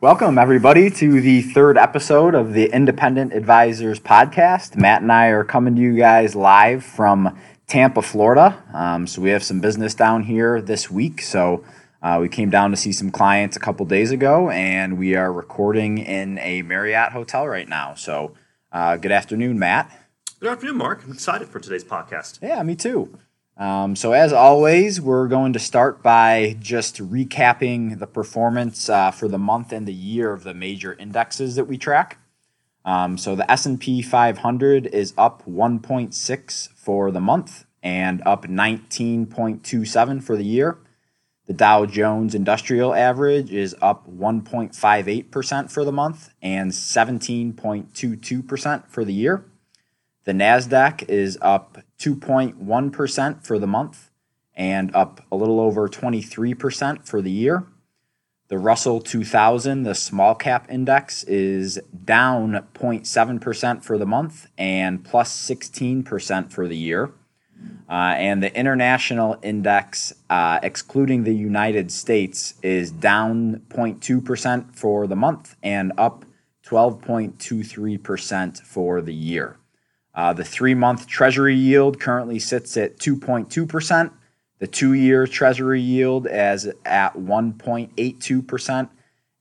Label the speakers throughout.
Speaker 1: Welcome, everybody, to the third episode of the Independent Advisors Podcast. Matt and I are coming to you guys live from Tampa, Florida. Um, so, we have some business down here this week. So, uh, we came down to see some clients a couple days ago, and we are recording in a Marriott hotel right now. So, uh, good afternoon, Matt.
Speaker 2: Good afternoon, Mark. I'm excited for today's podcast.
Speaker 1: Yeah, me too. Um, so, as always, we're going to start by just recapping the performance uh, for the month and the year of the major indexes that we track. Um, so, the S&P 500 is up 1.6 for the month and up 19.27 for the year. The Dow Jones Industrial Average is up 1.58% for the month and 17.22% for the year. The NASDAQ is up 2.1% for the month and up a little over 23% for the year. The Russell 2000, the small cap index, is down 0.7% for the month and plus 16% for the year. Uh, and the international index, uh, excluding the United States, is down 0.2% for the month and up 12.23% for the year. Uh, the three month Treasury yield currently sits at 2.2%. The two year Treasury yield is at 1.82%.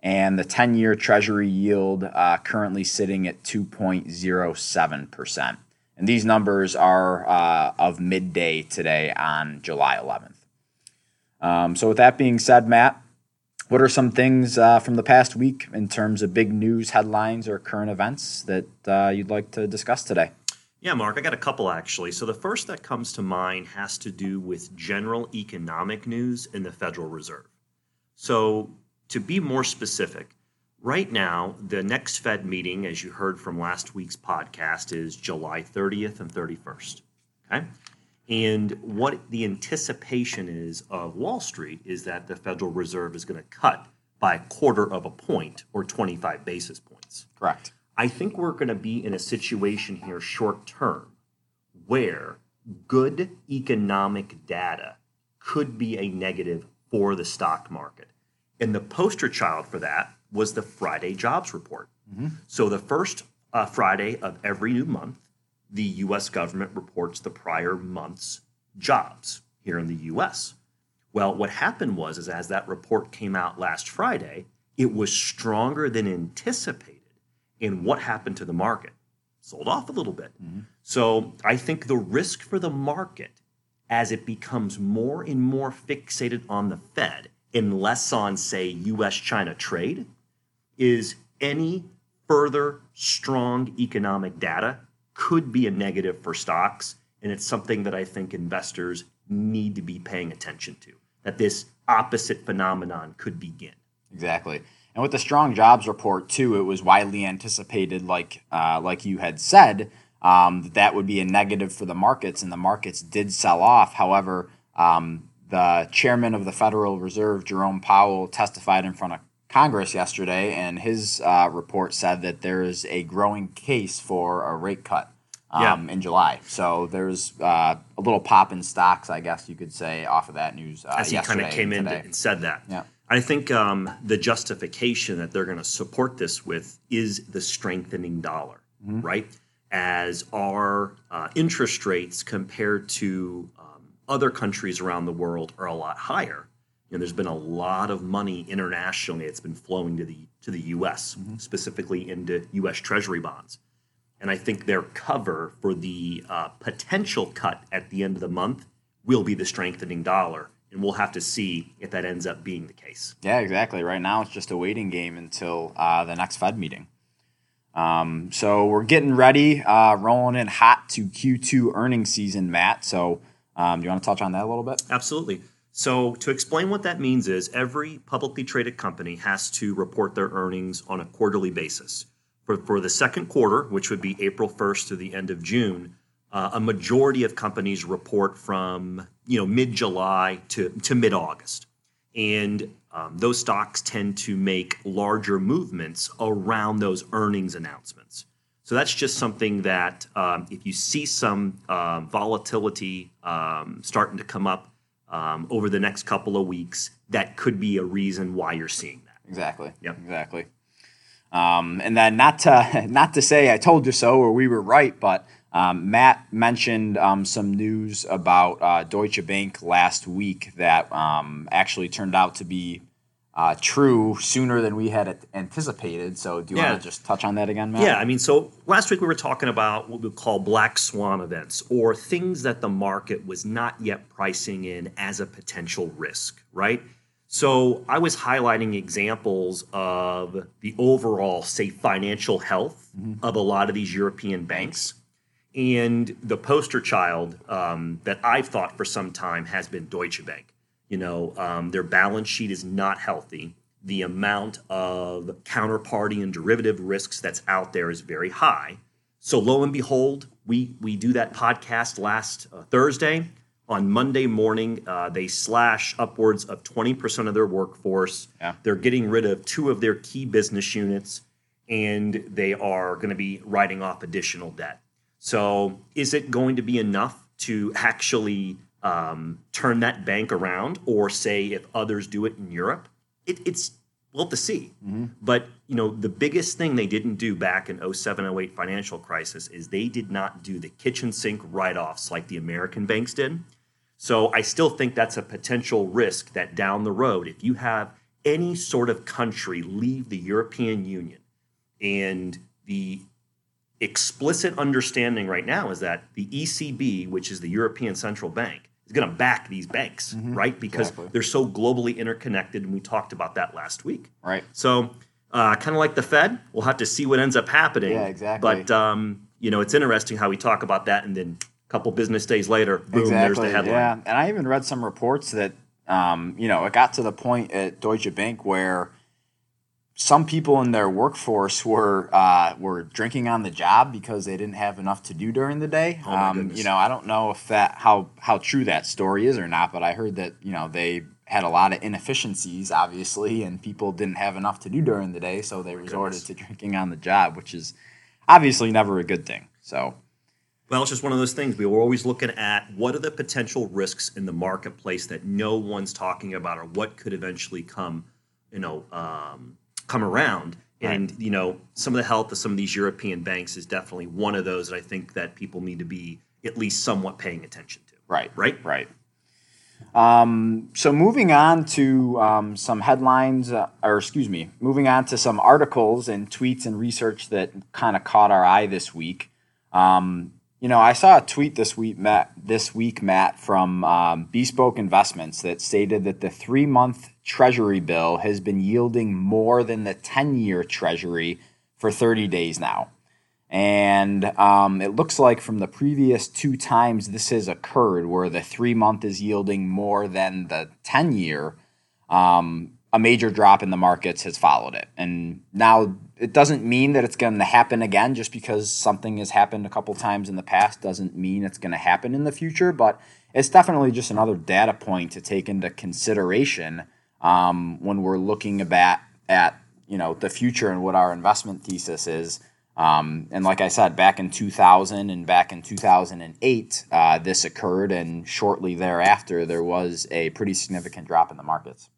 Speaker 1: And the 10 year Treasury yield uh, currently sitting at 2.07%. And these numbers are uh, of midday today on July 11th. Um, so, with that being said, Matt, what are some things uh, from the past week in terms of big news headlines or current events that uh, you'd like to discuss today?
Speaker 2: Yeah, Mark, I got a couple actually. So the first that comes to mind has to do with general economic news in the Federal Reserve. So to be more specific, right now, the next Fed meeting, as you heard from last week's podcast, is July 30th and 31st. Okay. And what the anticipation is of Wall Street is that the Federal Reserve is going to cut by a quarter of a point or 25 basis points.
Speaker 1: Correct.
Speaker 2: I think we're going to be in a situation here short term where good economic data could be a negative for the stock market. And the poster child for that was the Friday jobs report. Mm-hmm. So, the first uh, Friday of every new month, the US government reports the prior month's jobs here in the US. Well, what happened was is as that report came out last Friday, it was stronger than anticipated and what happened to the market? Sold off a little bit. Mm-hmm. So I think the risk for the market as it becomes more and more fixated on the Fed and less on, say, US China trade is any further strong economic data could be a negative for stocks. And it's something that I think investors need to be paying attention to, that this opposite phenomenon could begin.
Speaker 1: Exactly. And with the strong jobs report too, it was widely anticipated, like uh, like you had said, um, that that would be a negative for the markets, and the markets did sell off. However, um, the chairman of the Federal Reserve, Jerome Powell, testified in front of Congress yesterday, and his uh, report said that there is a growing case for a rate cut um, yeah. in July. So there's uh, a little pop in stocks, I guess you could say, off of that news. Uh,
Speaker 2: As he kind of came in and said that. Yeah. I think um, the justification that they're going to support this with is the strengthening dollar, mm-hmm. right? As our uh, interest rates compared to um, other countries around the world are a lot higher. You know, there's been a lot of money internationally that's been flowing to the to the U.S. Mm-hmm. specifically into U.S. Treasury bonds, and I think their cover for the uh, potential cut at the end of the month will be the strengthening dollar and we'll have to see if that ends up being the case.
Speaker 1: Yeah, exactly. Right now, it's just a waiting game until uh, the next Fed meeting. Um, so we're getting ready, uh, rolling in hot to Q2 earnings season, Matt. So um, do you want to touch on that a little bit?
Speaker 2: Absolutely. So to explain what that means is every publicly traded company has to report their earnings on a quarterly basis. For, for the second quarter, which would be April 1st to the end of June, uh, a majority of companies report from you know mid July to to mid August, and um, those stocks tend to make larger movements around those earnings announcements. So that's just something that um, if you see some um, volatility um, starting to come up um, over the next couple of weeks, that could be a reason why you're seeing that.
Speaker 1: Exactly.
Speaker 2: Yep.
Speaker 1: Exactly. Um, and then not to not to say I told you so or we were right, but um, Matt mentioned um, some news about uh, Deutsche Bank last week that um, actually turned out to be uh, true sooner than we had anticipated. So, do you
Speaker 2: Yeah.
Speaker 1: want to just touch on that again, Matt?
Speaker 2: Yeah, I mean, so last week we were talking about what we call black swan events or things that the market was not yet pricing in as a potential risk, right? So I was highlighting examples of the overall, say, financial health of a lot of these European banks. And the poster child um, that I've thought for some time has been Deutsche Bank. You know, um, their balance sheet is not healthy. The amount of counterparty and derivative risks that's out there is very high. So lo and behold, we we do that podcast last uh, Thursday. On Monday morning, uh, they slash upwards of twenty percent of their workforce.
Speaker 1: Yeah.
Speaker 2: They're getting rid of two of their key business units, and they are going to be writing off additional debt. So, is it going to be enough to actually um, turn that bank around, or say if others do it in Europe? It, it's we'll have to see. But you know, the biggest thing they didn't do back in 07, 08 financial crisis is they did not do the kitchen sink write-offs like the American banks did. So I still think that's a potential risk that down the road, if you have any sort of country leave the European Union and the explicit understanding right now is that the ECB, which is the European Central Bank, is going to back these banks, right? Because
Speaker 1: Exactly.
Speaker 2: they're so globally interconnected, and we talked about that last week.
Speaker 1: Right.
Speaker 2: So, uh, kind of like the Fed, we'll have to see what ends up happening.
Speaker 1: Yeah, exactly.
Speaker 2: But um, you know, it's interesting how we talk about that, and then a couple business days later, boom, there's the headline.
Speaker 1: Yeah, and I even read some reports that um, you know it got to the point at Deutsche Bank where some people in their workforce were uh, were drinking on the job because they didn't have enough to do during the day.
Speaker 2: Oh
Speaker 1: um, you know, I don't know if that how how true that story is or not, but I heard that you know they had a lot of inefficiencies, obviously, and people didn't have enough to do during the day, so they resorted
Speaker 2: goodness.
Speaker 1: to drinking on the job, which is obviously never a good thing. So.
Speaker 2: Well, it's just one of those things. We were always looking at what are the potential risks in the marketplace that no one's talking about, or what could eventually come, you know, um, come around. And you know, some of the health of some of these European banks is definitely one of those that I think that people need to be at least somewhat paying attention to.
Speaker 1: Right.
Speaker 2: Right.
Speaker 1: Right. Um, so moving on to um, some headlines, uh, or excuse me, moving on to some articles and tweets and research that kind of caught our eye this week. Um, you know, I saw a tweet this week, Matt, this week, Matt, from um, Bespoke Investments that stated that the three-month Treasury bill has been yielding more than the ten-year Treasury for 30 days now. And um, it looks like from the previous two times this has occurred, where the three month is yielding more than the 10 year, um, a major drop in the markets has followed it. And now it doesn't mean that it's going to happen again just because something has happened a couple times in the past doesn't mean it's going to happen in the future, but it's definitely just another data point to take into consideration um, when we're looking at, at you know the future and what our investment thesis is. Um, and like I said, back in 2000 and back in 2008, uh, this occurred, and shortly thereafter, there was a pretty significant drop in the markets.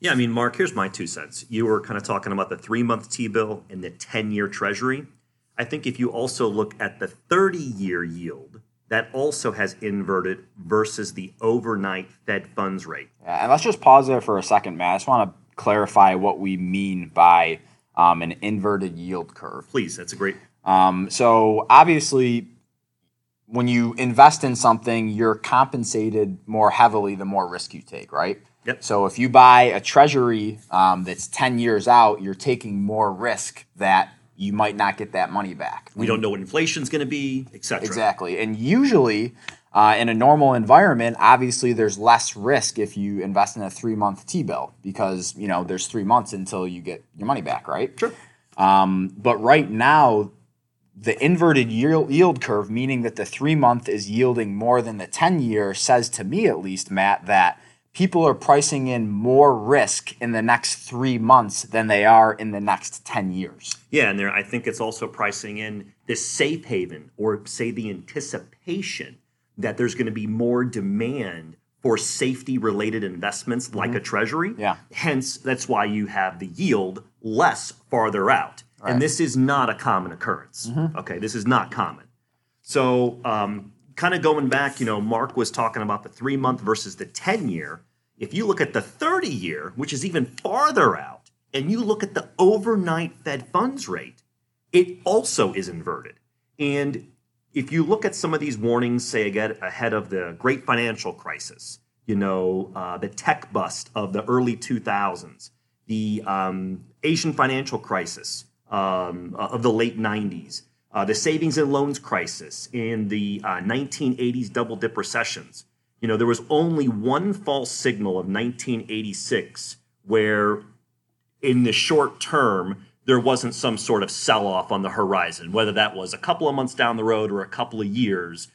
Speaker 2: Yeah, I mean, Mark, here's my two cents. You were kind of talking about the three month T bill and the 10 year Treasury. I think if you also look at the 30 year yield, that also has inverted versus the overnight Fed funds rate.
Speaker 1: Yeah, and let's just pause there for a second, Matt. I just want to clarify what we mean by um, an inverted yield curve.
Speaker 2: Please, that's a great.
Speaker 1: Um, so obviously, when you invest in something, you're compensated more heavily the more risk you take, right?
Speaker 2: Yep.
Speaker 1: So if you buy a treasury um, that's 10 years out, you're taking more risk that you might not get that money back.
Speaker 2: We don't know what inflation's going to be, et cetera.
Speaker 1: Exactly. And usually, uh, in a normal environment, obviously there's less risk if you invest in a three month T bill because, you know, there's three months until you get your money back, right?
Speaker 2: Sure.
Speaker 1: Um, but right now, the inverted yield, yield curve, meaning that the three month is yielding more than the 10 year, says to me at least, Matt, that people are pricing in more risk in the next three months than they are in the next 10 years.
Speaker 2: Yeah, and there I think it's also pricing in this safe haven or say the anticipation that there's going to be more demand for safety related investments like a treasury.
Speaker 1: Yeah.
Speaker 2: Hence, that's why you have the yield less farther out. And this is not a common occurrence. Okay, this is not common. So, um, kind of going back, you know, Mark was talking about the three month versus the 10 year. If you look at the 30 year, which is even farther out, and you look at the overnight Fed funds rate, it also is inverted. And if you look at some of these warnings, say again ahead of the great financial crisis, you know, uh, the tech bust of the early 2000s, the um, Asian financial crisis um, of the late 90s, uh, the savings and loans crisis, in the uh, 1980s double dip recessions. You know, there was only one false signal of 1986 where, in the short term, there wasn't some sort of sell off on the horizon, whether that was a couple of months down the road or a couple of years.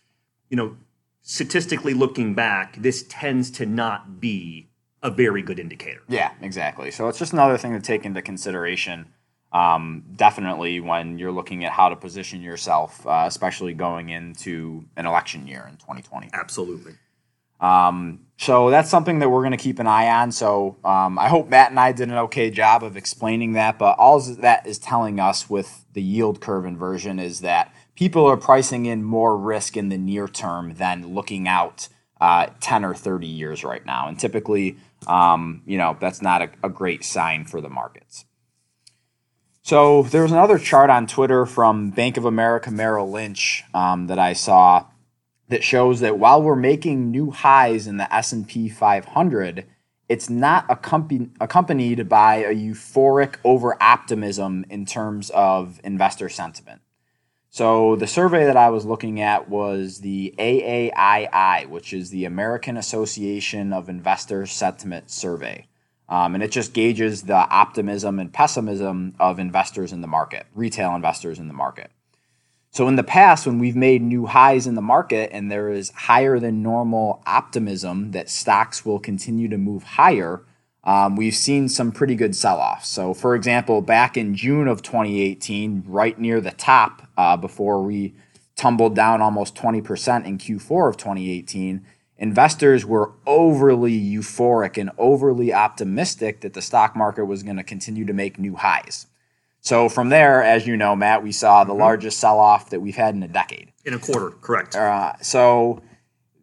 Speaker 2: You know, statistically looking back, this tends to not be a very good indicator.
Speaker 1: Yeah, exactly. So it's just another thing to take into consideration. Um, definitely when you're looking at how to position yourself, uh, especially going into an election year in 2020.
Speaker 2: Absolutely.
Speaker 1: Um, so that's something that we're going to keep an eye on. So um, I hope Matt and I did an okay job of explaining that. But all that is telling us with the yield curve inversion is that people are pricing in more risk in the near term than looking out uh, 10 or 30 years right now. And typically, um, you know, that's not a, a great sign for the markets. So there was another chart on Twitter from Bank of America Merrill Lynch um, that I saw that shows that while we're making new highs in the S&P 500, it's not accompan- accompanied by a euphoric over optimism in terms of investor sentiment. So the survey that I was looking at was the AAII, which is the American Association of Investor Sentiment Survey. Um, and it just gauges the optimism and pessimism of investors in the market, retail investors in the market. So in the past, when we've made new highs in the market and there is higher than normal optimism that stocks will continue to move higher, um, we've seen some pretty good sell-offs. So, for example, back in June of 2018, right near the top, uh, before we tumbled down almost 20% in Q4 of 2018, investors were overly euphoric and overly optimistic that the stock market was going to continue to make new highs. So from there, as you know, Matt, we saw the largest sell-off that we've had in a decade.
Speaker 2: In a quarter, correct.
Speaker 1: Uh, so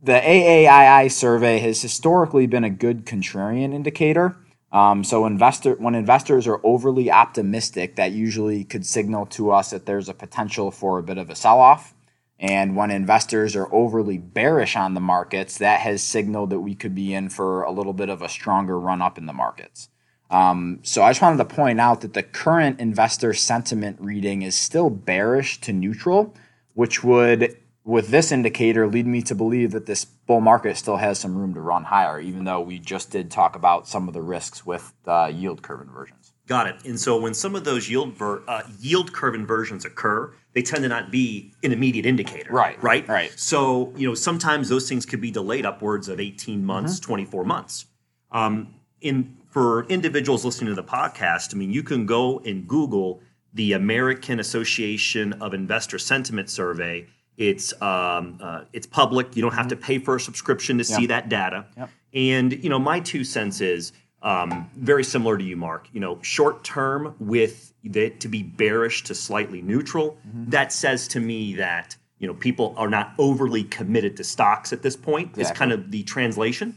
Speaker 1: the AAII survey has historically been a good contrarian indicator. Um, so investor when investors are overly optimistic, that usually could signal to us that there's a potential for a bit of a sell-off. And when investors are overly bearish on the markets, that has signaled that we could be in for a little bit of a stronger run up in the markets. Um, so I just wanted to point out that the current investor sentiment reading is still bearish to neutral, which would, with this indicator, lead me to believe that this bull market still has some room to run higher, even though we just did talk about some of the risks with the yield curve inversions.
Speaker 2: Got it. And so when some of those yield ver- uh, yield curve inversions occur, they tend to not be an immediate indicator.
Speaker 1: Right,
Speaker 2: Right.
Speaker 1: right.
Speaker 2: So you know sometimes those things could be delayed upwards of eighteen months,
Speaker 1: Mm-hmm.
Speaker 2: twenty four months. Um, in for individuals listening to the podcast, I mean, you can go and Google the American Association of Investor Sentiment Survey. It's um, uh, it's public. You don't have to pay for a subscription to see
Speaker 1: Mm-hmm.
Speaker 2: That data.
Speaker 1: Yep.
Speaker 2: And you know, my two cents is um, very similar to you, Mark. You know, short term with it to be bearish to slightly neutral.
Speaker 1: Mm-hmm.
Speaker 2: That says to me that you know people are not overly committed to stocks at this point.
Speaker 1: Exactly.
Speaker 2: kind of the translation.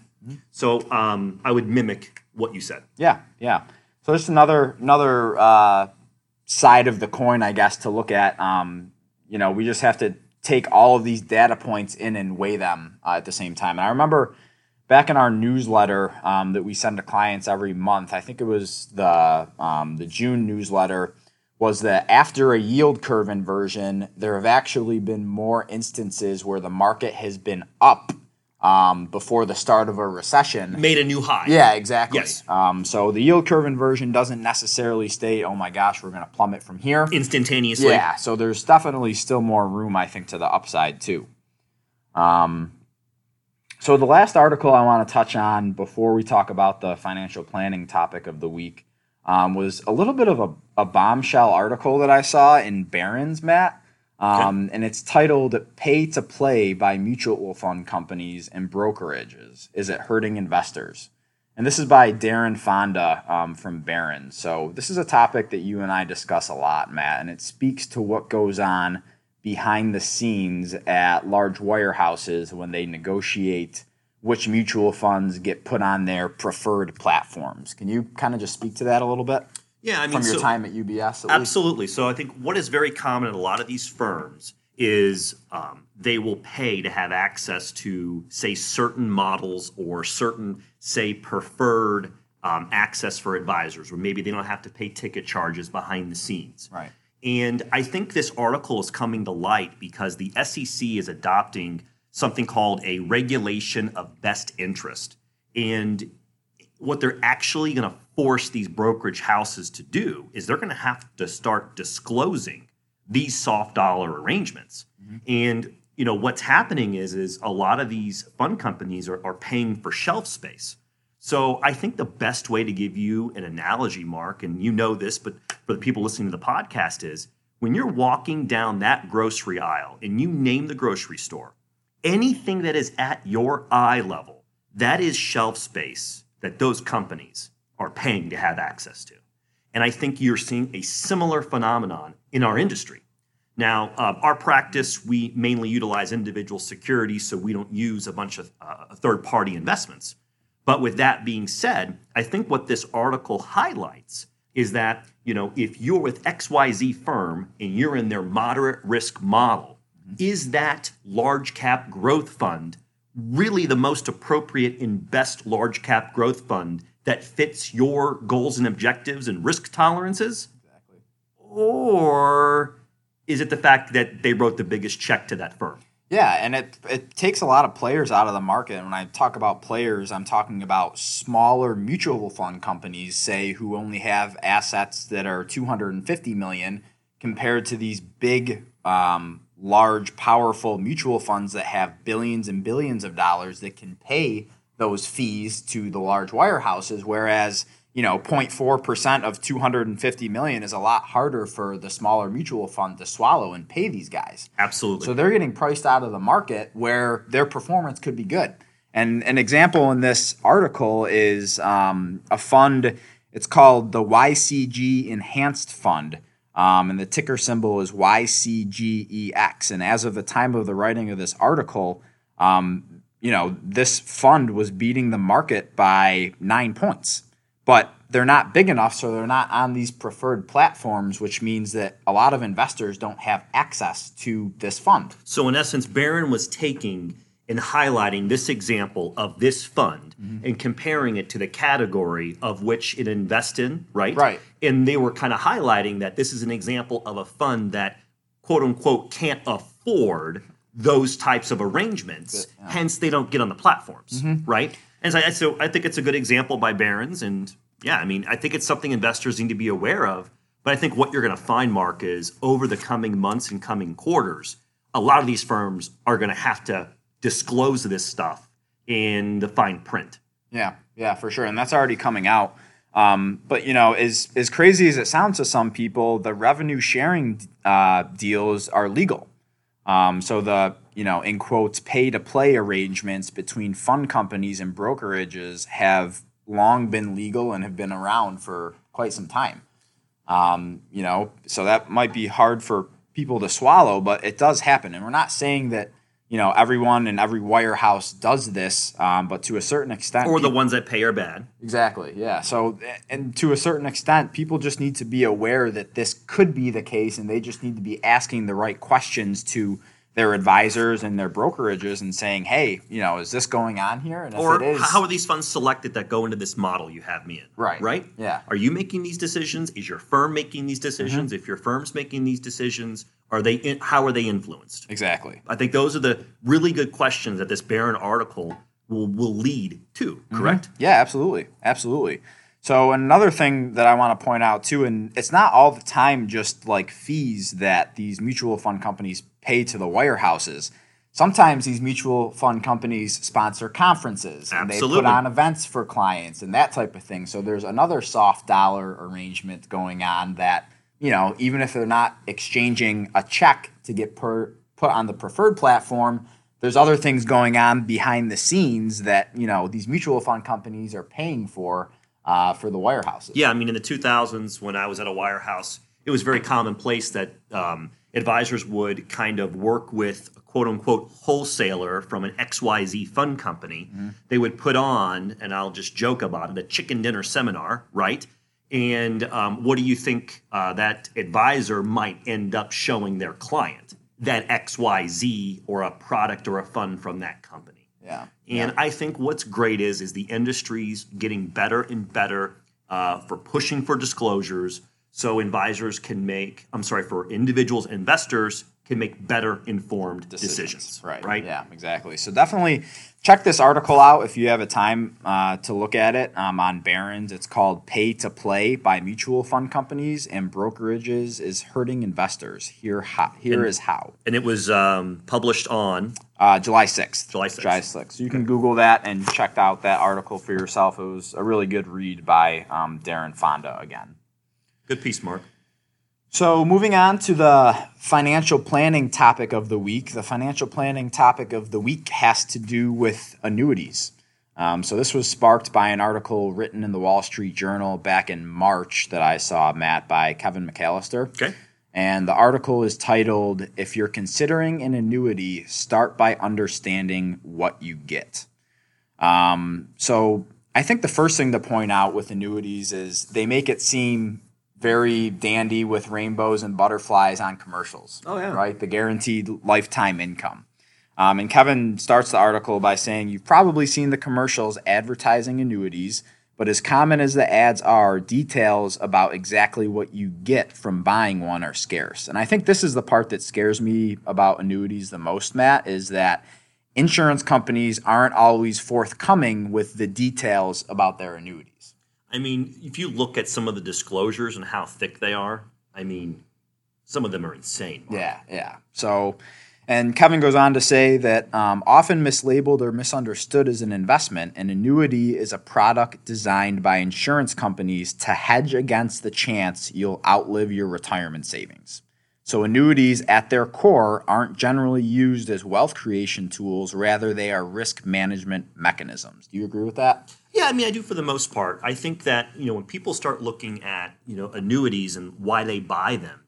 Speaker 2: So um, I would mimic what you said.
Speaker 1: Yeah, yeah. So just another another uh, side of the coin, I guess, to look at. Um, you know, we just have to take all of these data points in and weigh them uh, at the same time. And I remember back in our newsletter um, that we send to clients every month. I think it was the um, the June newsletter. Was that after a yield curve inversion, there have actually been more instances where the market has been up um, before the start of a recession.
Speaker 2: Made a new high.
Speaker 1: Yeah, exactly.
Speaker 2: Yes.
Speaker 1: Um, so the yield curve inversion doesn't necessarily state, oh my gosh, we're going to plummet from here.
Speaker 2: Instantaneously.
Speaker 1: Yeah, so there's definitely still more room, I think, to the upside too. Um, so the last article I want to touch on before we talk about the financial planning topic of the week um, was a little bit of a, a bombshell article that I saw in Barron's, Matt. Um, and it's titled Pay to Play by Mutual Fund Companies and Brokerages. Is it hurting investors? And this is by Daren Fonda um, from Barron. So, this is a topic that you and I discuss a lot, Matt, and it speaks to what goes on behind the scenes at large wirehouses when they negotiate which mutual funds get put on their preferred platforms. Can you kind of just speak to that a little bit?
Speaker 2: Yeah, I mean,
Speaker 1: from your
Speaker 2: so-
Speaker 1: time at UBS, at least?
Speaker 2: Absolutely. So I think what is very common in a lot of these firms is um, they will pay to have access to, say, certain models or certain, say, preferred um, access for advisors, where maybe they don't have to pay ticket charges behind the scenes.
Speaker 1: Right.
Speaker 2: And I think this article is coming to light because the SEC is adopting something called a regulation of best interest. And what they're actually going to force these brokerage houses to do is they're going to have to start disclosing these soft dollar arrangements. Mm-hmm. And you know what's happening is is a lot of these fund companies are, are paying for shelf space. So I think the best way to give you an analogy, Mark, and you know this, but for the people listening to the podcast is when you're walking down that grocery aisle and you name the grocery store, anything that is at your eye level, that is shelf space that those companies are paying to have access to. And I think you're seeing a similar phenomenon in our industry. Now, uh, our practice, we mainly utilize individual securities, so we don't use a bunch of uh, third party investments. But with that being said, I think what this article highlights is that, you know, if you're with XYZ firm and you're in their moderate risk model, is that large cap growth fund really the most appropriate and best large cap growth fund that fits your goals and objectives and risk tolerances?
Speaker 1: Exactly.
Speaker 2: Or is it the fact that they wrote the biggest check to that firm?
Speaker 1: Yeah, and it it takes a lot of players out of the market. And when I talk about players, I'm talking about smaller mutual fund companies, say, who only have assets that are 250 million, compared to these big, um, large, powerful mutual funds that have billions and billions of dollars that can pay those fees to the large wirehouses. Whereas you know 0.4% of 250 million is a lot harder for the smaller mutual fund to swallow and pay these guys.
Speaker 2: Absolutely.
Speaker 1: So they're getting priced out of the market where their performance could be good. And an example in this article is um, a fund. It's called the YCG Enhanced Fund, um, and the ticker symbol is YCGEX. And as of the time of the writing of this article, um, you know this fund was beating the market by nine points, but they're not big enough, so they're not on these preferred platforms, which means that a lot of investors don't have access to this fund.
Speaker 2: So, in essence, Barron was taking and highlighting this example of this fund
Speaker 1: Mm-hmm.
Speaker 2: and comparing it to the category of which it invests in, right?
Speaker 1: Right.
Speaker 2: And they were kind of highlighting that this is an example of a fund that, quote unquote, can't afford those types of arrangements. Hence, they don't get on the platforms,
Speaker 1: Mm-hmm.
Speaker 2: right? And so I, so I think it's a good example by Barron's. And yeah, I mean, I think it's something investors need to be aware of. But I think what you're going to find, Mark, is over the coming months and coming quarters, a lot of these firms are going to have to disclose this stuff in the fine print.
Speaker 1: Yeah, yeah, for sure, and that's already coming out. Um, but you know, as as crazy as it sounds to some people, the revenue sharing uh, deals are legal. Um, so the you know, in quotes, pay to play arrangements between fund companies and brokerages have long been legal and have been around for quite some time. Um, you know, so that might be hard for people to swallow, but it does happen, and we're not saying that you know everyone and every wirehouse does this, um, but to a certain extent,
Speaker 2: Or the ones that pay are bad.
Speaker 1: Exactly. Yeah. So, and to a certain extent, people just need to be aware that this could be the case, and they just need to be asking the right questions to their advisors and their brokerages and saying, "Hey, you know, is this going on here?" And if
Speaker 2: Or
Speaker 1: it is,
Speaker 2: how are these funds selected that go into this model you have me in?
Speaker 1: Right.
Speaker 2: Right?
Speaker 1: Yeah. Mm-hmm.
Speaker 2: Are you making these decisions? Is your firm making these decisions? If your firm's making these decisions, Are they in, how are they influenced?
Speaker 1: Exactly.
Speaker 2: I think those are the really good questions that this Barron article will will lead to. Correct?
Speaker 1: Yeah, absolutely. Absolutely. So another thing that I want to point out too, and it's not all the time just like fees that these mutual fund companies pay to the wirehouses. Sometimes these mutual fund companies sponsor conferences and they put on events for clients and that type of thing. So there's another soft dollar arrangement going on that, you know, even if they're not exchanging a check to get per, put on the preferred platform, there's other things going on behind the scenes that, you know, these mutual fund companies are paying for uh, for the wirehouses.
Speaker 2: Yeah, I mean, in the 2000s, when I was at a wirehouse, it was very commonplace that um, advisors would kind of work with a quote unquote wholesaler from an XYZ fund company. They would put on, and I'll just joke about it, a chicken dinner seminar, right? And um, what do you think uh, that advisor might end up showing their client? That XYZ or a product or a fund from that company.
Speaker 1: Yeah.
Speaker 2: And I think what's great is is the industry's getting better and better uh, for pushing for disclosures, so advisors can make. I'm sorry, for individuals, investors can make better informed decisions.
Speaker 1: Right.
Speaker 2: Right.
Speaker 1: Yeah, exactly. So definitely check this article out if you have a time uh, to look at it um, on Barron's. It's called Pay to Play by Mutual Fund Companies and Brokerages is Hurting Investors. Here, how, here
Speaker 2: And-
Speaker 1: is how.
Speaker 2: And it was um, published on.
Speaker 1: Uh, July 6th.
Speaker 2: July 6th.
Speaker 1: July 6th. So you can Google that and check out that article for yourself. It was a really good read by um, Daren Fonda again.
Speaker 2: Good piece, Mark.
Speaker 1: So, moving on to the financial planning topic of the week. The financial planning topic of the week has to do with annuities. Um, so, this was sparked by an article written in the Wall Street Journal back in March that I saw, Matt, by Kevin McAllister.
Speaker 2: Okay.
Speaker 1: And the article is titled, If You're Considering an Annuity, Start by Understanding What You Get. Um, so, I think the first thing to point out with annuities is they make it seem very dandy with rainbows and butterflies on commercials.
Speaker 2: Oh, yeah.
Speaker 1: Right? The guaranteed lifetime income. Um, and Kevin starts the article by saying, You've probably seen the commercials advertising annuities, but as common as the ads are, details about exactly what you get from buying one are scarce. And I think this is the part that scares me about annuities the most, Matt, is that insurance companies aren't always forthcoming with the details about their annuities.
Speaker 2: I mean, if you look at some of the disclosures and how thick they are, I mean, some of them are insane. Mark.
Speaker 1: Yeah, yeah. So, and Kevin goes on to say that um, often mislabeled or misunderstood as an investment, an annuity is a product designed by insurance companies to hedge against the chance you'll outlive your retirement savings. So, annuities at their core aren't generally used as wealth creation tools, rather, they are risk management mechanisms. Do you agree with that?
Speaker 2: Yeah, I mean, I do for the most part. I think that you know when people start looking at you know annuities and why they buy them,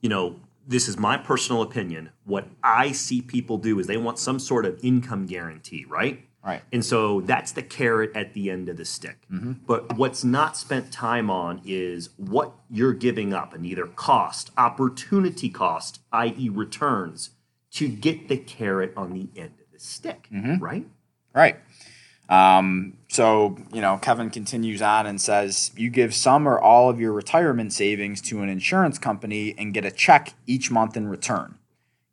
Speaker 2: you know, this is my personal opinion. What I see people do is they want some sort of income guarantee, right?
Speaker 1: Right.
Speaker 2: And so that's the carrot at the end of the stick. Mm-hmm. But what's not spent time on is what you're giving up and either cost, opportunity cost, i.e., returns, to get the carrot on the end of the stick, mm-hmm. right?
Speaker 1: Right. Um, so, you know, Kevin continues on and says, You give some or all of your retirement savings to an insurance company and get a check each month in return.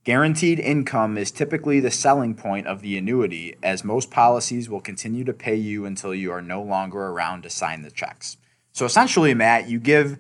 Speaker 1: Guaranteed income is typically the selling point of the annuity, as most policies will continue to pay you until you are no longer around to sign the checks. So essentially, Matt, you give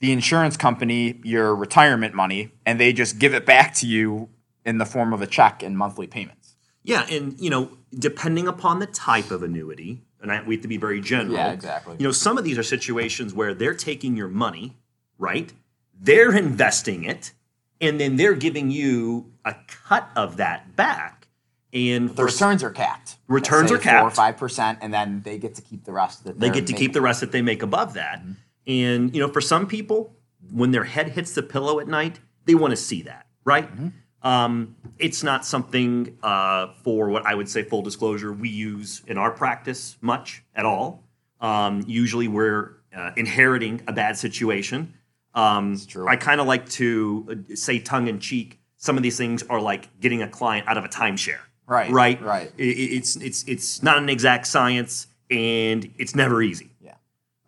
Speaker 1: the insurance company your retirement money and they just give it back to you in the form of a check and monthly payments.
Speaker 2: Yeah, and you know, depending upon the type of annuity, and I, we have to be very general.
Speaker 1: Yeah, exactly.
Speaker 2: You know, some of these are situations where they're taking your money, right? They're investing it, and then they're giving you a cut of that back. And
Speaker 1: The
Speaker 2: for
Speaker 1: returns are capped.
Speaker 2: Returns are
Speaker 1: say Four or five percent, and then they get to keep the rest. That
Speaker 2: they get to keep the rest that they make above that. Mm-hmm. And you know, for some people, when their head hits the pillow at night, they want to see that, right? Mm-hmm. Um, it's not something uh, for what I would say full disclosure we use in our practice much at all. Um, usually, we're uh, inheriting a bad situation. Um,
Speaker 1: true.
Speaker 2: I kind of like to uh, say tongue in cheek. Some of these things are like getting a client out of a timeshare.
Speaker 1: Right,
Speaker 2: Right.
Speaker 1: right.
Speaker 2: I- I- it's it's it's not an exact science, and it's never easy.
Speaker 1: Yeah.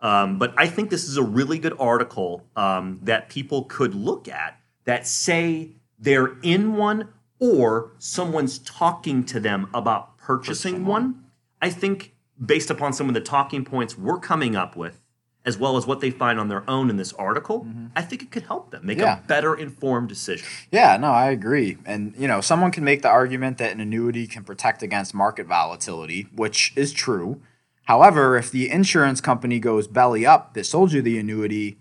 Speaker 2: Um, but I think this is a really good article um, that people could look at that say they're in one or someone's talking to them about purchasing one, I think based upon some of the talking points we're coming up with, as well as what they find on their own in this article, mm-hmm. I think it could help them make
Speaker 1: Yeah.
Speaker 2: a better informed decision.
Speaker 1: Yeah, no, I agree. And you know, someone can make the argument that an annuity can protect against market volatility, which is true. However, if the insurance company goes belly up that sold you the annuity,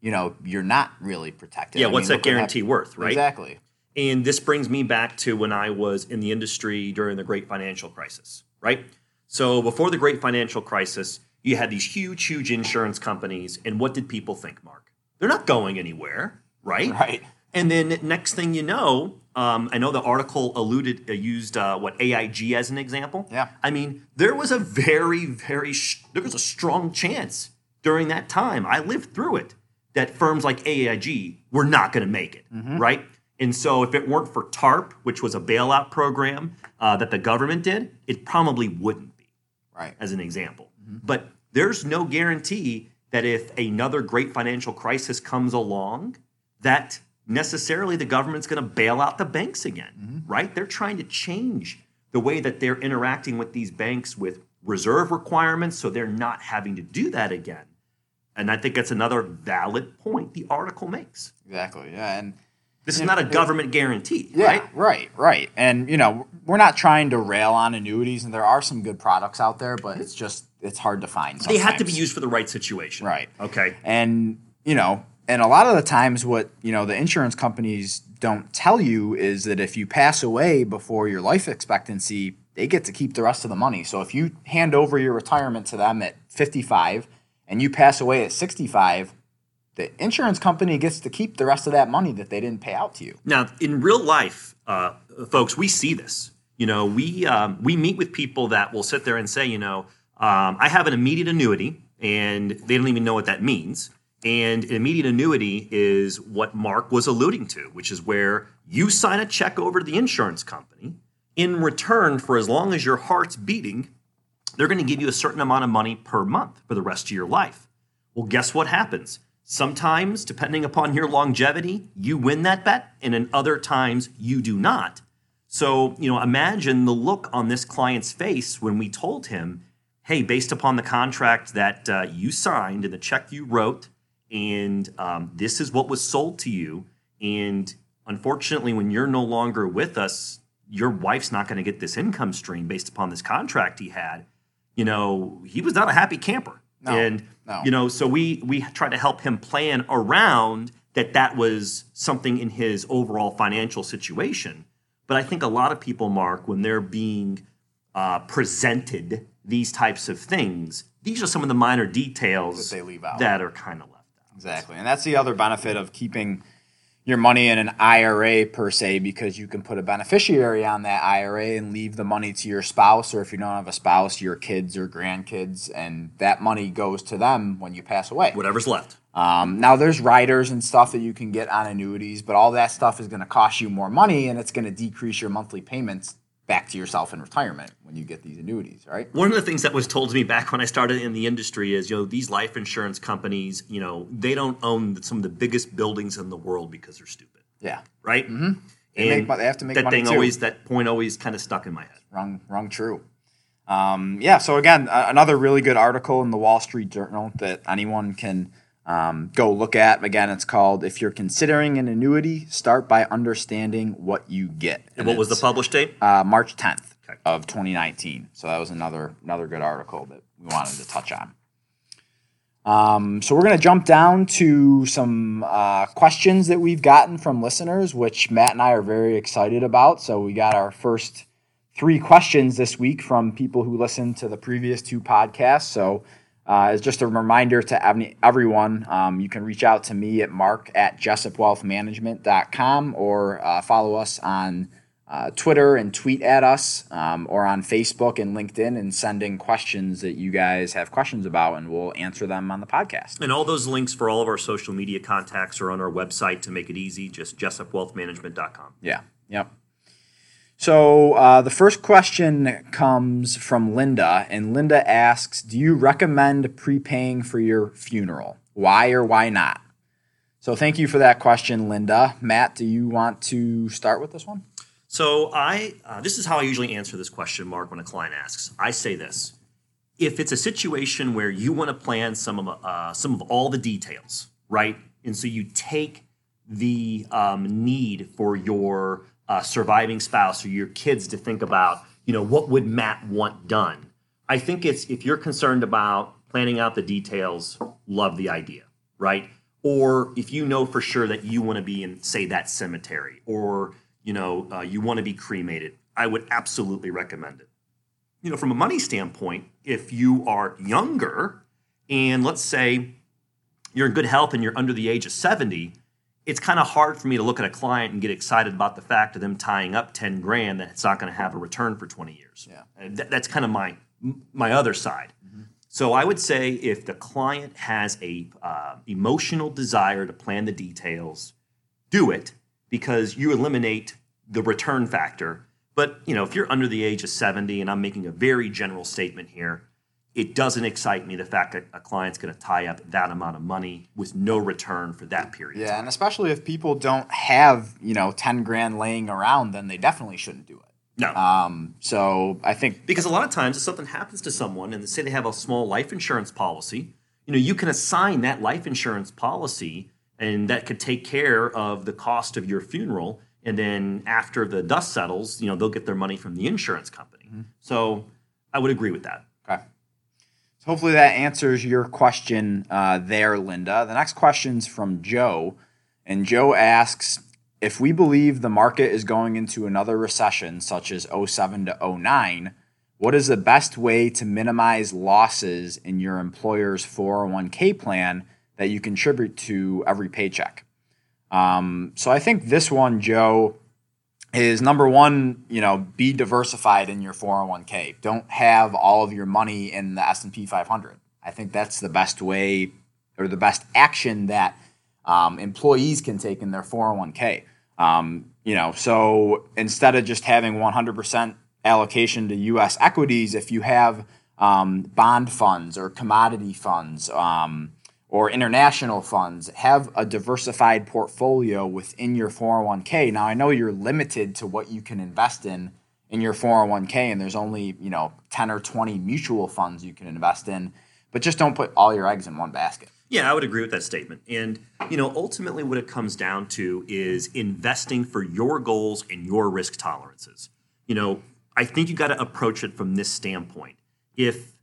Speaker 1: you know, you're not really protected.
Speaker 2: Yeah,
Speaker 1: I
Speaker 2: what's
Speaker 1: mean,
Speaker 2: that guarantee
Speaker 1: happened-
Speaker 2: worth, right?
Speaker 1: Exactly.
Speaker 2: And this brings me back to when I was in the industry during the great financial crisis, right? So before the great financial crisis, you had these huge, huge insurance companies. And what did people think, Mark? They're not going anywhere, right?
Speaker 1: Right.
Speaker 2: And then next thing you know, um, I know the article alluded, uh, used uh, what AIG as an example.
Speaker 1: Yeah.
Speaker 2: I mean, there was a very, very, sh- there was a strong chance during that time. I lived through it that firms like AIG were not going to make it, mm-hmm. right? And so, if it weren't for TARP, which was a bailout program uh, that the government did, it probably wouldn't be
Speaker 1: Right.
Speaker 2: as an example. Mm-hmm. But there's no guarantee that if another great financial crisis comes along, that necessarily the government's going to bail out the banks again, mm-hmm. right? They're trying to change the way that they're interacting with these banks with reserve requirements so they're not having to do that again. And I think that's another valid point the article makes.
Speaker 1: Exactly. Yeah, and
Speaker 2: This is not a government guarantee,
Speaker 1: Yeah,
Speaker 2: right?
Speaker 1: right, right. And you know, we're not trying to rail on annuities, and there are some good products out there, but it's just it's hard to find.
Speaker 2: They have to be used for the right situation.
Speaker 1: Right.
Speaker 2: Okay.
Speaker 1: And you know, and a lot of the times, what you know, the insurance companies don't tell you is that if you pass away before your life expectancy, they get to keep the rest of the money. So if you hand over your retirement to them at 55 and you pass away at 65, the insurance company gets to keep the rest of that money that they didn't pay out to you.
Speaker 2: Now, in real life, uh, folks, we see this. You know, we um, we meet with people that will sit there and say, you know, um, I have an immediate annuity, and they don't even know what that means. And an immediate annuity is what Mark was alluding to, which is where you sign a check over to the insurance company. In return, for as long as your heart's beating, they're going to give you a certain amount of money per month for the rest of your life. Well, guess what happens? Sometimes, depending upon your longevity, you win that bet, and in other times, you do not. So, you know, imagine the look on this client's face when we told him, hey, based upon the contract that uh, you signed and the check you wrote, and um, this is what was sold to you. And unfortunately, when you're no longer with us, your wife's not going to get this income stream based upon this contract he had. You know, he was not a happy camper.
Speaker 1: No,
Speaker 2: and
Speaker 1: no.
Speaker 2: you know, so we we tried to help him plan around that. That was something in his overall financial situation. But I think a lot of people, Mark, when they're being uh, presented these types of things, these are some of the minor details
Speaker 1: That they leave out.
Speaker 2: that are kind of left out.
Speaker 1: Exactly. And that's the other benefit of keeping your money in an IRA per se, because you can put a beneficiary on that IRA and leave the money to your spouse, or if you don't have a spouse, your kids or grandkids, and that money goes to them when you pass away.
Speaker 2: Whatever's left.
Speaker 1: Um, now, there's riders and stuff that you can get on annuities, but all that stuff is going to cost you more money and it's going to decrease your monthly payments back to yourself in retirement when you get these annuities, right?
Speaker 2: One of the things that was told to me back when I started in the industry is, you know, these life insurance companies, you know, they don't own some of the biggest buildings in the world because they're stupid,
Speaker 1: Yeah.
Speaker 2: right? Mm-hmm.
Speaker 1: They make they have to make
Speaker 2: that
Speaker 1: money
Speaker 2: thing
Speaker 1: too.
Speaker 2: always that point always kind of stuck in my head.
Speaker 1: Wrong, wrong, true. Um, yeah. So again, another really good article in the Wall Street Journal that anyone can um, go look at. Again, it's called "If You're Considering an Annuity, Start by Understanding What You Get."
Speaker 2: And what was the published date?
Speaker 1: uh, March 10th
Speaker 2: Okay.
Speaker 1: of 2019. So that was another another good article that we wanted to touch on. Um, so we're going to jump down to some uh, questions that we've gotten from listeners, which Matt and I are very excited about. So we got our first three questions this week from people who listened to the previous two podcasts. So uh, as just a reminder to ev- everyone, um, you can reach out to me at mark at jessupwealthmanagement.com or uh, follow us on uh, Twitter and tweet at us um, or on Facebook and LinkedIn and send in questions that you guys have questions about and we'll answer them on the podcast.
Speaker 2: And all those links for all of our social media contacts are on our website to make it easy, just jessupwealthmanagement.com.
Speaker 1: Yeah. Yep. So uh, the first question comes from Linda, and Linda asks, "Do you recommend prepaying for your funeral? Why or why not?" So thank you for that question, Linda. Matt, do you want to start with this one?
Speaker 2: So I, uh, this is how I usually answer this question, Mark, when a client asks. I say this: if it's a situation where you want to plan some of uh, some of all the details, right, and so you take the um, need for your uh, surviving spouse or your kids to think about, you know, what would Matt want done? I think it's if you're concerned about planning out the details, love the idea, right? Or if you know for sure that you want to be in, say, that cemetery, or you know, uh, you want to be cremated, I would absolutely recommend it. You know, from a money standpoint, if you are younger, and let's say you're in good health and you're under the age of 70, it's kind of hard for me to look at a client and get excited about the fact of them tying up 10 grand that it's not going to have a return for 20 years.
Speaker 1: Yeah.
Speaker 2: Th- that's kind of my my other side. So I would say if the client has a uh, emotional desire to plan the details, do it because you eliminate the return factor. But you know, if you're under the age of 70, and I'm making a very general statement here, it doesn't excite me the fact that a client's going to tie up that amount of money with no return for that period.
Speaker 1: Yeah, and especially if people don't have, you know, 10 grand laying around, then they definitely shouldn't do it.
Speaker 2: No.
Speaker 1: Um, so I think
Speaker 2: Because a lot of times, if something happens to someone and they say they have a small life insurance policy, you know, you can assign that life insurance policy and that could take care of the cost of your funeral. And then after the dust settles, you know, they'll get their money from the insurance company. So I would agree with that.
Speaker 1: Hopefully that answers your question uh, there, Linda. The next question's from Joe. And Joe asks If we believe the market is going into another recession, such as 07 to 09, what is the best way to minimize losses in your employer's 401k plan that you contribute to every paycheck? Um, so I think this one, Joe, is number one, you know, be diversified in your 401k. Don't have all of your money in the S&P 500. I think that's the best way or the best action that um, employees can take in their 401k. Um, you know, so instead of just having 100% allocation to U.S. equities, if you have um, bond funds or commodity funds, um, or international funds have a diversified portfolio within your 401k. Now I know you're limited to what you can invest in in your 401k and there's only, you know, 10 or 20 mutual funds you can invest in, but just don't put all your eggs in one basket.
Speaker 2: Yeah, I would agree with that statement. And, you know, ultimately what it comes down to is investing for your goals and your risk tolerances. You know, I think you got to approach it from this standpoint. If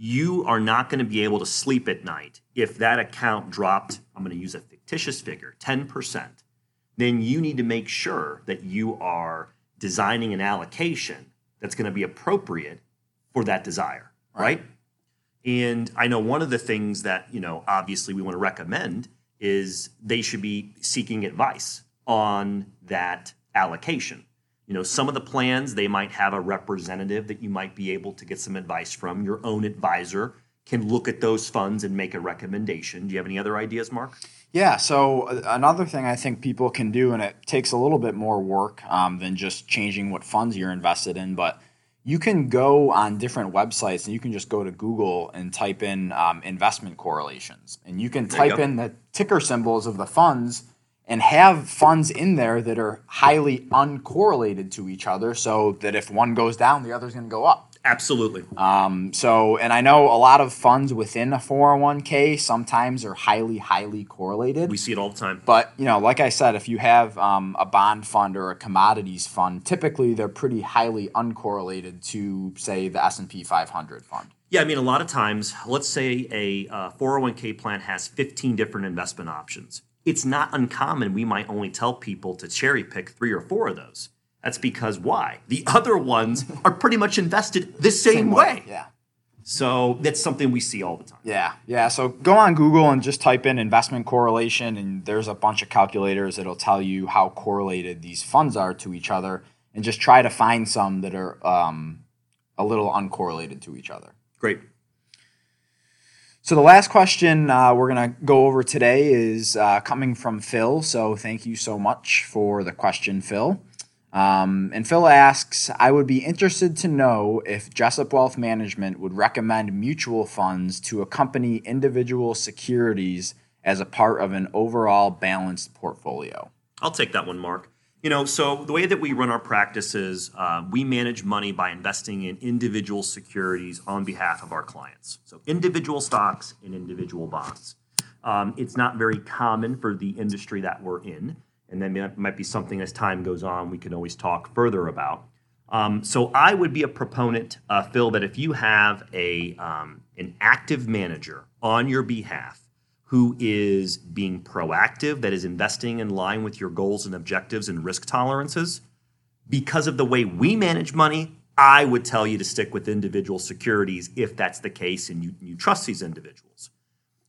Speaker 2: you are not going to be able to sleep at night if that account dropped, I'm going to use a fictitious figure, 10%, then you need to make sure that you are designing an allocation that's going to be appropriate for that desire, right? And I know one of the things that, you know, obviously we want to recommend is they should be seeking advice on that allocation. You know, some of the plans, they might have a representative that you might be able to get some advice from. Your own advisor can look at those funds and make a recommendation. Do you have any other ideas, Mark?
Speaker 1: Yeah. So uh, another thing I think people can do, and it takes a little bit more work um, than just changing what funds you're invested in, but you can go on different websites and you can just go to Google and type in um, investment correlations, and you can
Speaker 2: There you
Speaker 1: type
Speaker 2: go.
Speaker 1: in the ticker symbols of the funds and have funds in there that are highly uncorrelated to each other, so that if one goes down, the other's going to go up.
Speaker 2: Absolutely.
Speaker 1: Um, so, and I know a lot of funds within a 401k sometimes are highly, highly correlated.
Speaker 2: We see it all the time.
Speaker 1: But you know, like I said, if you have um, a bond fund or a commodities fund, typically they're pretty highly uncorrelated to, say, the S and P 500 fund.
Speaker 2: Yeah, I mean, a lot of times, let's say a uh, 401k plan has 15 different investment options. It's not uncommon. We might only tell people to cherry pick three or four of those. That's because why? The other ones are pretty much invested the same, way.
Speaker 1: Yeah.
Speaker 2: So that's something we see all the time.
Speaker 1: Yeah, yeah. So go on Google and just type in investment correlation, and there's a bunch of calculators that'll tell you how correlated these funds are to each other, and just try to find some that are um, a little uncorrelated to each other.
Speaker 2: Great.
Speaker 1: So the last question uh, we're gonna go over today is uh, coming from Phil. So thank you so much for the question, Phil. Um, and Phil asks, I would be interested to know if Jessup Wealth Management would recommend mutual funds to accompany individual securities as a part of an overall balanced portfolio?
Speaker 2: I'll take that one, Mark. You know, so the way that we run our practices, uh, we manage money by investing in individual securities on behalf of our clients. So individual stocks and individual bonds. Um, it's not very common for the industry that we're in, and that might be something as time goes on we can always talk further about. Um, so I would be a proponent, uh, Phil, that if you have a um, an active manager on your behalf who is being proactive, that is investing in line with your goals and objectives and risk tolerances, because of the way we manage money, I would tell you to stick with individual securities if that's the case and you, you trust these individuals.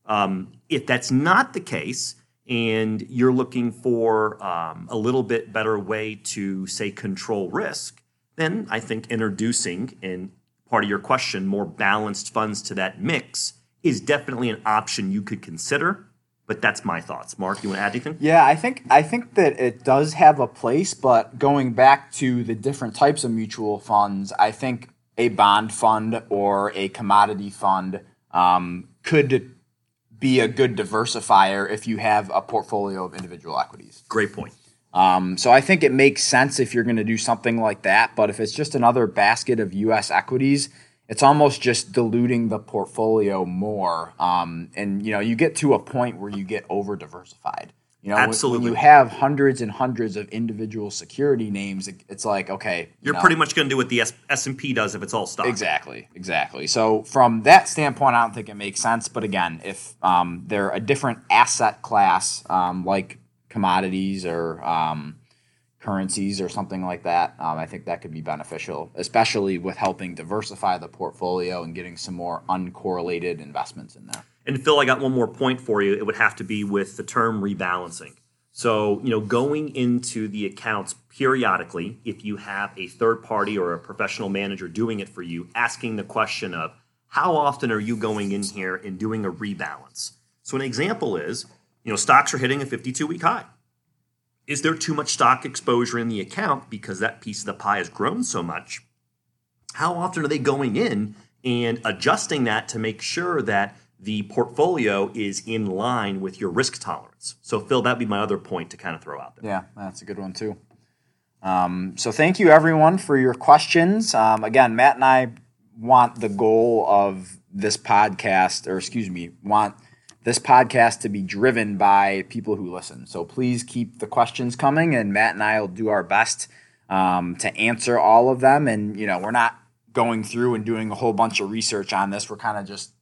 Speaker 2: Um, if that's not the case, and you're looking for um, a little bit better way to, say, control risk, then I think introducing, and part of your question, more balanced funds to that mix is definitely an option you could consider. But that's my thoughts. Mark, you want to add anything?
Speaker 1: Yeah, I think I think that it does have a place, but going back to the different types of mutual funds, I think a bond fund or a commodity fund um, could be a good diversifier if you have a portfolio of individual equities.
Speaker 2: Great point.
Speaker 1: Um, so I think it makes sense if you're going to do something like that. But if it's just another basket of U.S. equities, it's almost just diluting the portfolio more. Um, and you know, you get to a point where you get over diversified. You know,
Speaker 2: Absolutely.
Speaker 1: When, when, you have hundreds and hundreds of individual security names, it, it's like okay,
Speaker 2: you're
Speaker 1: you know,
Speaker 2: pretty much going to do what the S and P does if it's all stock.
Speaker 1: Exactly, exactly. So from that standpoint, I don't think it makes sense. But again, if um, they're a different asset class, um, like commodities or um, currencies or something like that, um, I think that could be beneficial, especially with helping diversify the portfolio and getting some more uncorrelated investments in there.
Speaker 2: And Phil, I got one more point for you. It would have to be with the term rebalancing. So, you know, going into the accounts periodically, if you have a third party or a professional manager doing it for you, asking the question of how often are you going in here and doing a rebalance? So, an example is, you know, stocks are hitting a 52 week high. Is there too much stock exposure in the account because that piece of the pie has grown so much? How often are they going in and adjusting that to make sure that the portfolio is in line with your risk tolerance? So, Phil, that'd be my other point to kind of throw out there.
Speaker 1: Yeah, that's a good one too. Um, so, thank you everyone for your questions. Um, again, Matt and I want the goal of this podcast, or excuse me, want this podcast to be driven by people who listen. So please keep the questions coming, and Matt and I will do our best um, to answer all of them. And you know, we're not going through and doing a whole bunch of research on this. We're kind of just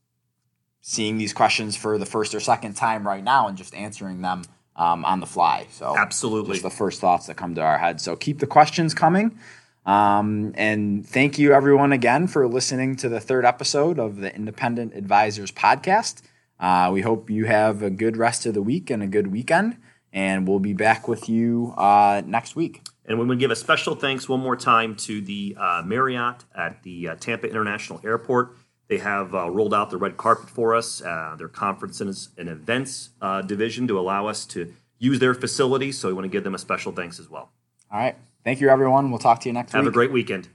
Speaker 1: seeing these questions for the first or second time right now and just answering them um, on the fly. So
Speaker 2: absolutely,
Speaker 1: just the first thoughts that come to our head. So keep the questions coming. Um, and thank you everyone again for listening to the third episode of the Independent Advisors podcast. Uh, we hope you have a good rest of the week and a good weekend, and we'll be back with you uh, next week.
Speaker 2: And we want to give a special thanks one more time to the uh, Marriott at the uh, Tampa International Airport. They have uh, rolled out the red carpet for us, uh, their conferences and events division to allow us to use their facilities. So we want to give them a special thanks as well.
Speaker 1: All right. Thank you, everyone. We'll talk to you next
Speaker 2: have
Speaker 1: week.
Speaker 2: Have a great weekend.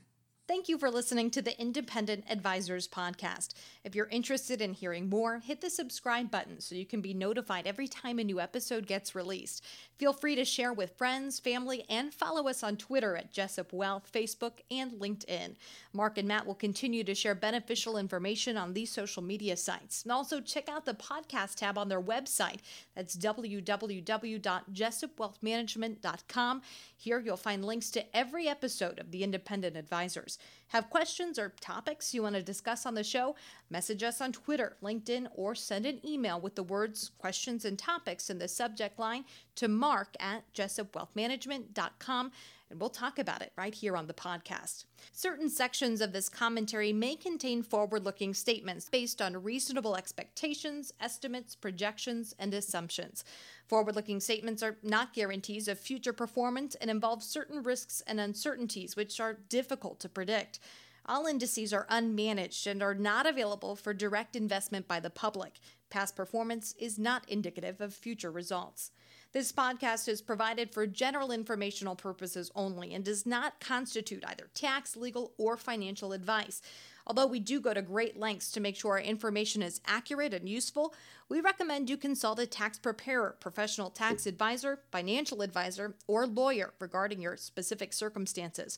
Speaker 3: Thank you for listening to the Independent Advisors Podcast. If you're interested in hearing more, hit the subscribe button so you can be notified every time a new episode gets released. Feel free to share with friends, family, and follow us on Twitter at Jessup Wealth, Facebook, and LinkedIn. Mark and Matt will continue to share beneficial information on these social media sites. And also check out the podcast tab on their website. That's www.jessupwealthmanagement.com. Here you'll find links to every episode of the Independent Advisors. Have questions or topics you want to discuss on the show? Message us on Twitter, LinkedIn, or send an email with the words questions and topics in the subject line to mark at jessupwealthmanagement.com and we'll talk about it right here on the podcast. Certain sections of this commentary may contain forward looking statements based on reasonable expectations, estimates, projections, and assumptions. Forward looking statements are not guarantees of future performance and involve certain risks and uncertainties which are difficult to predict. All indices are unmanaged and are not available for direct investment by the public. Past performance is not indicative of future results. This podcast is provided for general informational purposes only and does not constitute either tax, legal, or financial advice. Although we do go to great lengths to make sure our information is accurate and useful, we recommend you consult a tax preparer, professional tax advisor, financial advisor, or lawyer regarding your specific circumstances.